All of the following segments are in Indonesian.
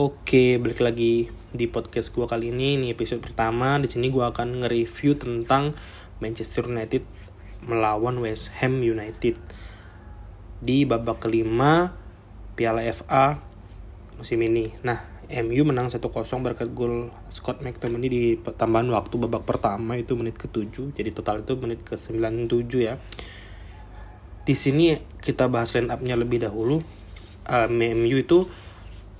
Oke, balik lagi di podcast gue kali ini. Ini episode pertama. Di sini gue akan nge-review tentang Manchester United melawan West Ham United di babak kelima Piala FA musim ini. Nah, MU menang 1-0 berkat gol Scott McTominay di tambahan waktu babak pertama itu menit ke-7. Jadi total itu menit ke-97 ya. Di sini kita bahas line up-nya lebih dahulu. Uh, MU itu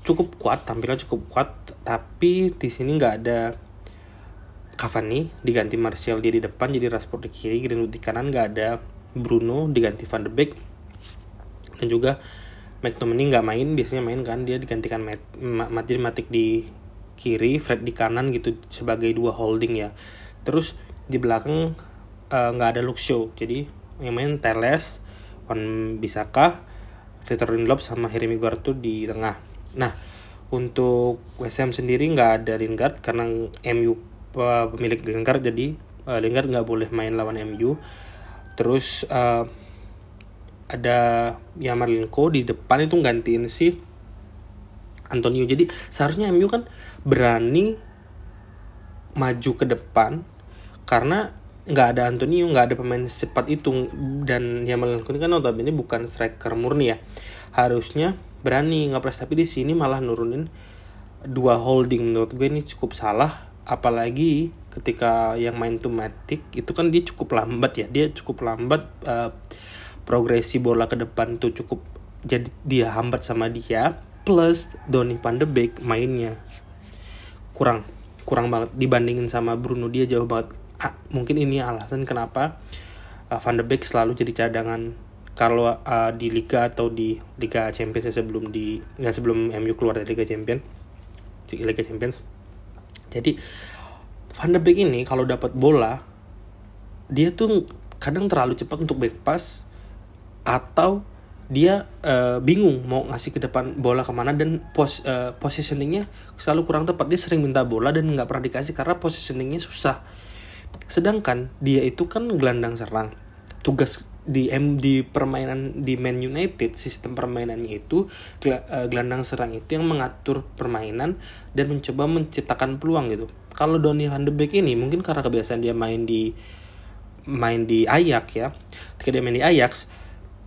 cukup kuat, tampilnya cukup kuat, tapi di sini nggak ada Cavani diganti Martial dia di depan jadi Rashford di kiri Greenwood di kanan nggak ada Bruno diganti Van de Beek. Dan juga McTominay nggak main biasanya main kan dia digantikan Mat Matic di kiri Fred di kanan gitu sebagai dua holding ya. Terus di belakang nggak uh, ada Luxio jadi yang main Teles Wan Bisaka Victor Lindelof sama Jeremy Guartu di tengah nah untuk West Ham sendiri nggak ada Lingard karena MU pemilik Lingard jadi uh, Lingard nggak boleh main lawan MU terus uh, ada Yamalinko di depan itu gantiin si Antonio. Jadi seharusnya MU kan berani maju ke depan karena nggak ada Antonio nggak ada pemain cepat itu. Dan Yamalinko ini kan notabene bukan striker murni ya. Harusnya berani ngapres tapi di sini malah nurunin dua holding. Menurut gue ini cukup salah. Apalagi ketika yang main tuh Matic itu kan dia cukup lambat ya. Dia cukup lambat uh, progresi bola ke depan tuh cukup jadi dia hambat sama dia. Plus Donny van de Beek mainnya kurang kurang banget dibandingin sama Bruno. Dia jauh banget. Ah, mungkin ini alasan kenapa uh, van de Beek selalu jadi cadangan kalau uh, di liga atau di liga Champions sebelum di nggak sebelum MU keluar dari liga Champions liga Champions. Jadi Van de Beek ini kalau dapat bola dia tuh kadang terlalu cepat untuk back pass atau dia uh, bingung mau ngasih ke depan bola ke mana dan pos uh, positioningnya selalu kurang tepat. Dia sering minta bola dan nggak pernah dikasih karena positioningnya susah. Sedangkan dia itu kan gelandang serang. Tugas di M di permainan di Man United sistem permainannya itu gelandang serang itu yang mengatur permainan dan mencoba menciptakan peluang gitu. Kalau Donny van de Beek ini mungkin karena kebiasaan dia main di main di Ajax ya. Ketika dia main di Ajax,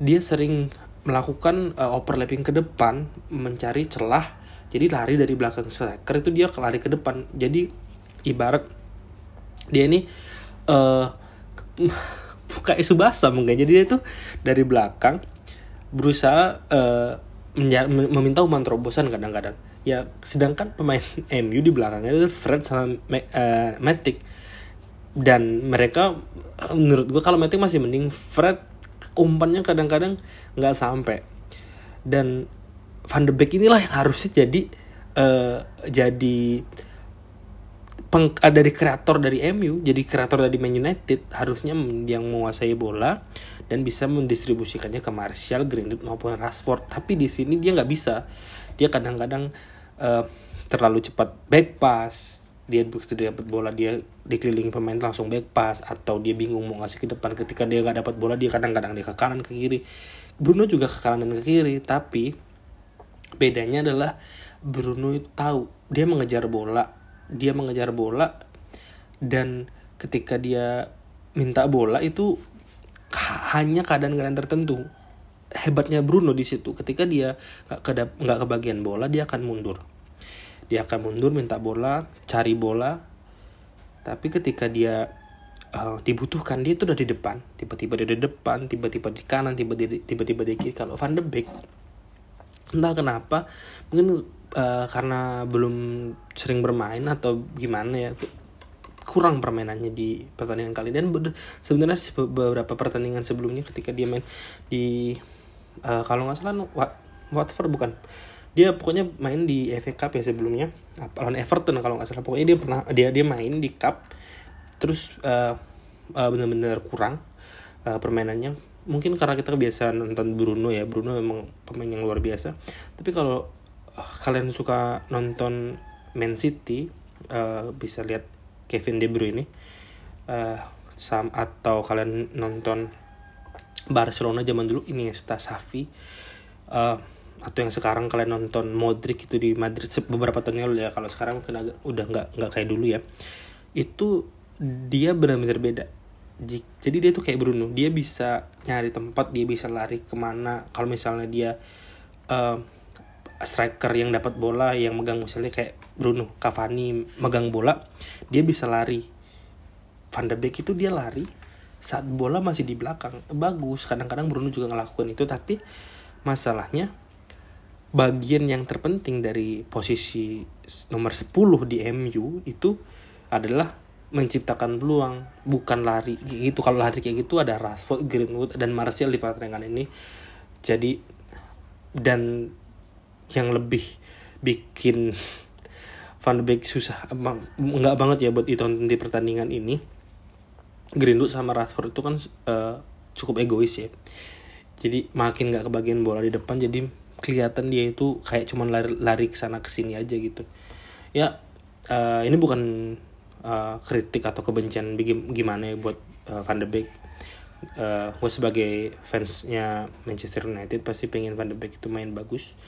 dia sering melakukan uh, overlapping ke depan, mencari celah. Jadi lari dari belakang striker itu dia lari ke depan. Jadi ibarat dia ini uh, buka isu basah mungkin jadi dia tuh dari belakang berusaha uh, meminta umpan terobosan kadang-kadang. Ya sedangkan pemain MU di belakangnya itu Fred sama uh, Matic. Dan mereka menurut gue kalau Matic masih mending Fred umpannya kadang-kadang nggak sampai. Dan Van de Beek inilah yang harusnya jadi uh, jadi peng, dari kreator dari MU jadi kreator dari Man United harusnya yang menguasai bola dan bisa mendistribusikannya ke Martial, Greenwood maupun Rashford. Tapi di sini dia nggak bisa. Dia kadang-kadang uh, terlalu cepat back pass dia begitu dia dapat bola dia dikelilingi pemain langsung back pass atau dia bingung mau ngasih ke depan. Ketika dia nggak dapat bola dia kadang-kadang dia ke kanan ke kiri. Bruno juga ke kanan dan ke kiri tapi bedanya adalah Bruno itu tahu dia mengejar bola dia mengejar bola dan ketika dia minta bola itu hanya keadaan-keadaan tertentu. Hebatnya Bruno di situ. Ketika dia nggak nggak kebagian bola dia akan mundur. Dia akan mundur minta bola cari bola. Tapi ketika dia uh, dibutuhkan dia itu udah di depan. Tiba-tiba dia di depan tiba-tiba di kanan tiba-tiba di kiri. Kalau Van de Beek entah kenapa mungkin uh, karena belum sering bermain atau gimana ya kurang permainannya di pertandingan kali dan sebenarnya beberapa pertandingan sebelumnya ketika dia main di uh, kalau nggak salah Wat Watford bukan? Dia pokoknya main di FA Cup ya sebelumnya lawan Everton kalau nggak salah. Pokoknya dia pernah dia dia main di Cup terus uh, uh, benar-benar kurang uh, permainannya. Mungkin karena kita kebiasaan nonton Bruno ya Bruno memang pemain yang luar biasa. Tapi kalau kalian suka nonton Man City uh, bisa lihat Kevin De Bruyne uh, sam atau kalian nonton Barcelona zaman dulu Iniesta Xavi uh, atau yang sekarang kalian nonton Modric itu di Madrid beberapa tahun lalu ya kalau sekarang agak udah nggak nggak kayak dulu ya. Itu dia benar-benar beda. Jadi dia tuh kayak Bruno dia bisa nyari tempat dia bisa lari ke mana kalau misalnya dia uh, striker yang dapat bola yang megang misalnya kayak Bruno Cavani megang bola dia bisa lari. Van de Beek itu dia lari saat bola masih di belakang. Bagus kadang-kadang Bruno juga ngelakuin itu tapi masalahnya bagian yang terpenting dari posisi nomor 10 di MU itu adalah menciptakan peluang bukan lari gitu. Kalau lari kayak gitu ada Rashford, Greenwood dan Martial di pertandingan ini. Jadi dan yang lebih bikin Van de Beek susah. Nggak banget ya buat ditonton di pertandingan ini. Greenwood sama Rashford itu kan uh, cukup egois ya. Jadi makin nggak kebagian bola di depan jadi kelihatan dia itu kayak cuman lari lari ke sana ke sini aja gitu. Ya uh, ini bukan uh, kritik atau kebencian gimana ya buat uh, Van de Beek. Uh, gue sebagai fansnya Manchester United pasti pengen Van de Beek itu main bagus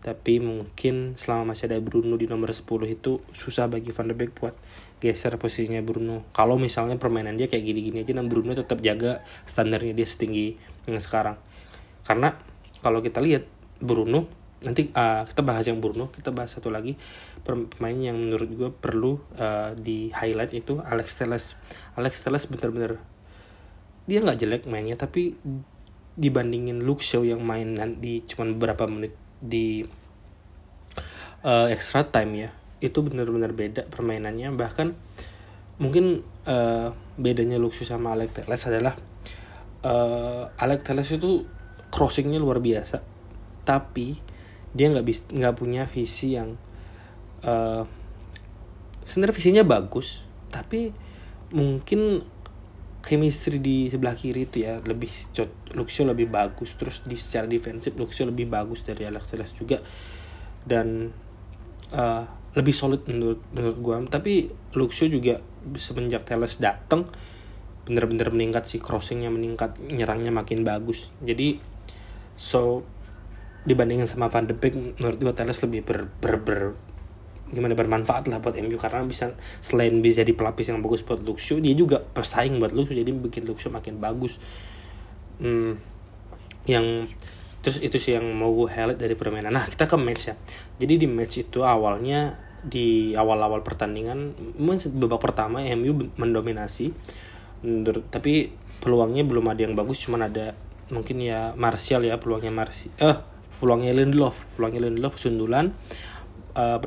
tapi mungkin selama masih ada Bruno di nomor 10 itu susah bagi Van de Beek buat geser posisinya Bruno. Kalau misalnya permainan dia kayak gini-gini aja dan Bruno tetap jaga standarnya dia setinggi yang sekarang. Karena kalau kita lihat Bruno nanti uh, kita bahas yang Bruno kita bahas satu lagi. Pemain yang menurut gue perlu uh, di highlight itu Alex Telles. Alex Telles bener-bener dia nggak jelek mainnya tapi dibandingin Luke Shaw yang main di cuman beberapa menit di uh, extra time ya itu bener-bener beda permainannya. Bahkan mungkin uh, bedanya Shaw sama Alex Telles adalah uh, Alex Telles itu crossingnya luar biasa tapi dia nggak bisa nggak punya visi yang uh, sebenarnya visinya bagus tapi mungkin chemistry di sebelah kiri itu ya lebih Luxio lebih bagus. Terus di secara defensif Luxio lebih bagus dari Alex Telles juga. Dan uh, lebih solid menurut menurut gua. Tapi Luxio juga semenjak Telles datang bener-bener meningkat sih. Crossingnya meningkat nyerangnya makin bagus. Jadi so dibandingin sama Van de Beek menurut gue Teles lebih ber, ber, ber gimana bermanfaat lah buat MU karena bisa selain bisa jadi pelapis yang bagus buat Luxu dia juga pesaing buat Luxu jadi bikin Luxu makin bagus. Hmm, yang terus itu sih yang mau gue highlight dari permainan. Nah kita ke match ya. Jadi di match itu awalnya di awal-awal pertandingan mungkin babak pertama MU mendominasi. Tapi peluangnya belum ada yang bagus cuman ada mungkin ya Martial ya peluangnya Martial eh peluangnya Lindelof. Peluangnya Lindelof sundulan uh,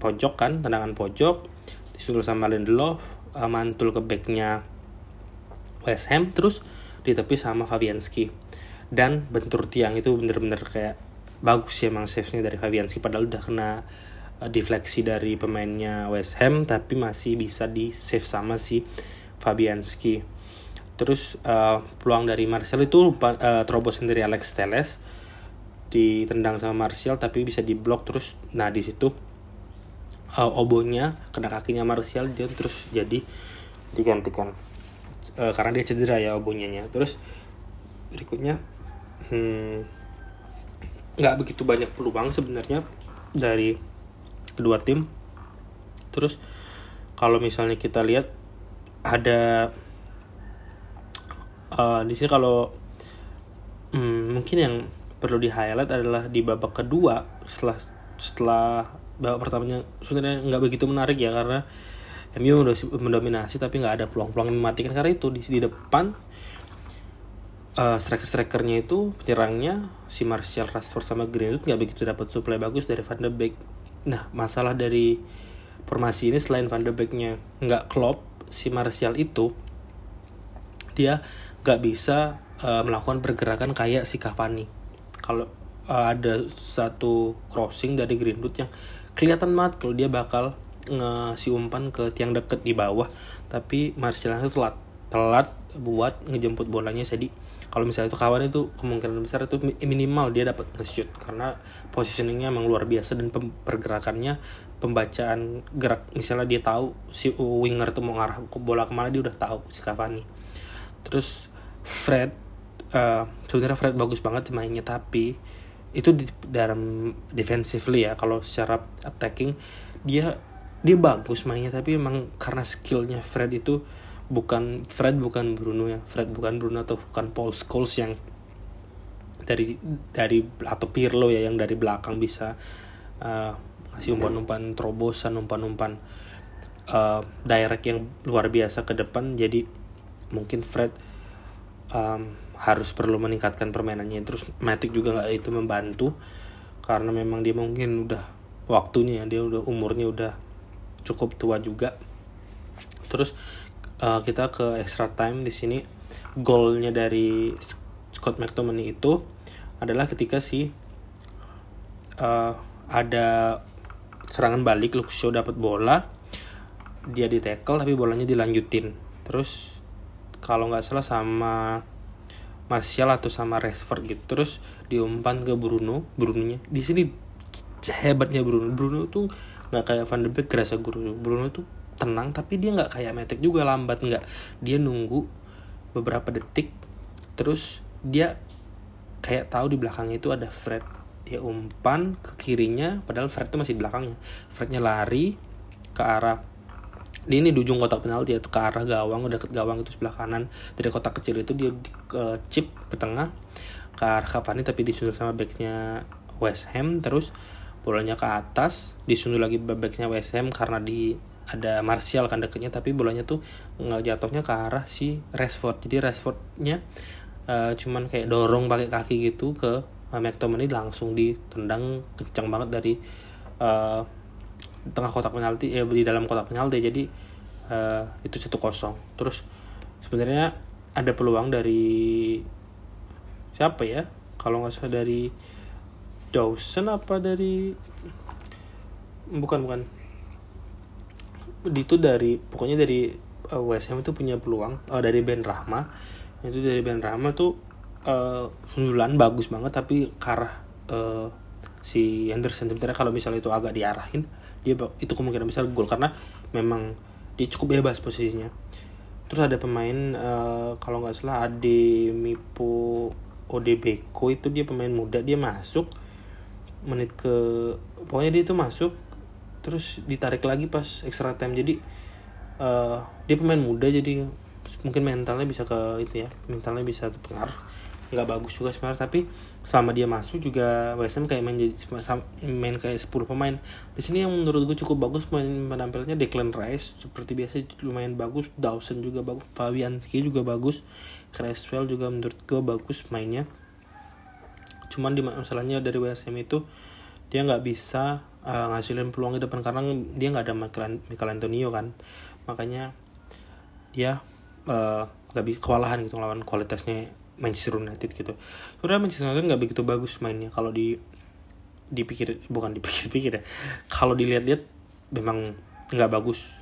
pojok kan tendangan pojok disundul sama Lindelof uh, mantul ke backnya West Ham terus di tepi sama Fabianski. Dan bentur tiang itu bener-bener kayak bagus ya emang save-nya dari Fabianski padahal udah kena uh, defleksi dari pemainnya West Ham tapi masih bisa di save sama si Fabianski. Terus uh, peluang dari Marcel itu uh, terobos sendiri Alex Teles ditendang sama Martial tapi bisa diblok terus. Nah di situ uh, obonya kena kakinya Martial dia terus jadi digantikan. Uh, karena dia cedera ya obonya nya terus berikutnya hmm, nggak hmm, begitu banyak peluang sebenarnya dari kedua tim. Terus kalau misalnya kita lihat ada uh, di sini kalau hmm, mungkin yang perlu di highlight adalah di babak kedua setelah setelah babak pertamanya. Sebenarnya nggak begitu menarik ya karena MU mendominasi tapi nggak ada peluang-peluang yang mematikan karena itu di, di depan uh, striker-strikernya itu penyerangnya si Martial Rashford sama Greenwood nggak begitu dapat supply bagus dari Van de Beek. Nah masalah dari formasi ini selain Van de Beeknya nggak klop si Martial itu dia nggak bisa uh, melakukan pergerakan kayak si Cavani. Kalau uh, ada satu crossing dari Greenwood yang kelihatan banget kalau dia bakal ngasih umpan ke tiang deket di bawah. Tapi Martial itu telat telat buat ngejemput bolanya jadi kalau misalnya itu kawan itu kemungkinan besar itu minimal dia dapat nge-shoot karena positioningnya emang luar biasa dan pergerakannya pembacaan gerak misalnya dia tahu si winger tuh mau ngarah bola ke mana dia udah tahu si Cavani. Terus Fred uh, sebenarnya Fred bagus banget mainnya tapi itu di dalam defensively ya kalau secara attacking dia dia bagus mainnya tapi emang karena skillnya Fred itu bukan Fred bukan Bruno ya Fred bukan Bruno atau bukan Paul Scholes yang dari dari atau Pirlo ya yang dari belakang bisa uh, ngasih umpan-umpan terobosan umpan-umpan uh, direct yang luar biasa ke depan. Jadi mungkin Fred um, harus perlu meningkatkan permainannya. Terus Matic juga itu membantu karena memang dia mungkin udah waktunya ya dia udah umurnya udah cukup tua juga. Terus uh, kita ke extra time di sini. Golnya dari Scott McTominay itu adalah ketika si uh, ada serangan balik Shaw dapat bola dia di tapi bolanya dilanjutin. Terus kalau nggak salah sama Martial atau sama Rashford gitu. Terus diumpan ke Bruno Brunonya. Di sini hebatnya Bruno. Bruno tuh nggak kayak Van de Beek gerasa Bruno. Bruno tuh tenang tapi dia nggak kayak Matic juga lambat nggak. Dia nunggu beberapa detik terus dia kayak tahu di belakangnya itu ada Fred. Dia umpan ke kirinya padahal Fred itu masih di belakangnya. Frednya lari ke arah dia ini di ujung kotak penalti atau ke arah gawang udah deket gawang itu sebelah kanan. Dari kotak kecil itu dia ke chip ke tengah ke arah Cavani tapi disusul sama backsnya West Ham. Terus bolanya ke atas disusul lagi backsnya West Ham karena di ada Martial kan deketnya tapi bolanya tuh nggak jatuhnya ke arah si Rashford. Jadi Rashfordnya uh, cuman kayak dorong pakai kaki gitu ke McTominay langsung ditendang kencang banget dari uh, tengah kotak penalti ya di dalam kotak penalti jadi uh, itu satu kosong. Terus sebenarnya ada peluang dari siapa ya? Kalau nggak salah dari Dawson apa dari bukan bukan. Itu dari pokoknya dari uh, West Ham itu punya peluang uh, dari Ben Rahma. Itu dari Ben Rahma tuh uh, sundulan bagus banget tapi karah uh, si Anderson sebenarnya kalau misalnya itu agak diarahin dia itu kemungkinan besar gol karena memang dia cukup bebas posisinya. Terus ada pemain uh, kalau nggak salah Ade Mipo Odebeko itu dia pemain muda. Dia masuk menit ke pokoknya dia itu masuk terus ditarik lagi pas extra time. Jadi uh, dia pemain muda jadi mungkin mentalnya bisa ke itu ya mentalnya bisa terpengaruh nggak bagus juga sebenarnya tapi selama dia masuk juga Ham kayak main jadi main kayak 10 pemain. Di sini yang menurut gue cukup bagus main penampilnya Declan Rice seperti biasa lumayan bagus. Dawson juga bagus Fabianski juga bagus. Creswell juga menurut gue bagus mainnya. Cuman di masalahnya dari Ham itu dia nggak bisa uh, ngasilin peluang di depan karena dia nggak ada Michael Antonio kan. Makanya dia uh, nggak bisa kewalahan gitu lawan kualitasnya Manchester United gitu. Sebenarnya Manchester United nggak begitu bagus mainnya kalau di dipikir bukan dipikir-pikir ya. Kalau dilihat-lihat memang nggak bagus,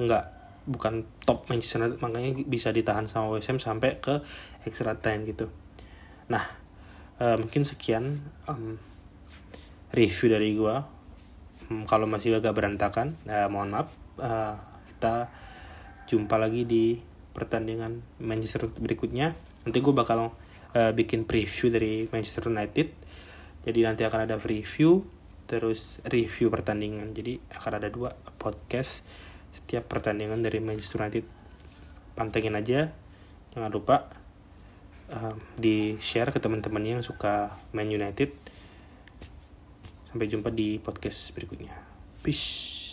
nggak bukan top Manchester United makanya bisa ditahan sama West sampai ke extra time gitu. Nah, uh, mungkin sekian um, review dari gua. Um, kalau masih agak berantakan, uh, mohon maaf. Uh, kita jumpa lagi di pertandingan Manchester berikutnya nanti gue bakal uh, bikin preview dari Manchester United. Jadi nanti akan ada preview terus review pertandingan. Jadi akan ada dua podcast setiap pertandingan dari Manchester United. Pantengin aja jangan lupa uh, di share ke teman-temannya yang suka Man United. Sampai jumpa di podcast berikutnya. Peace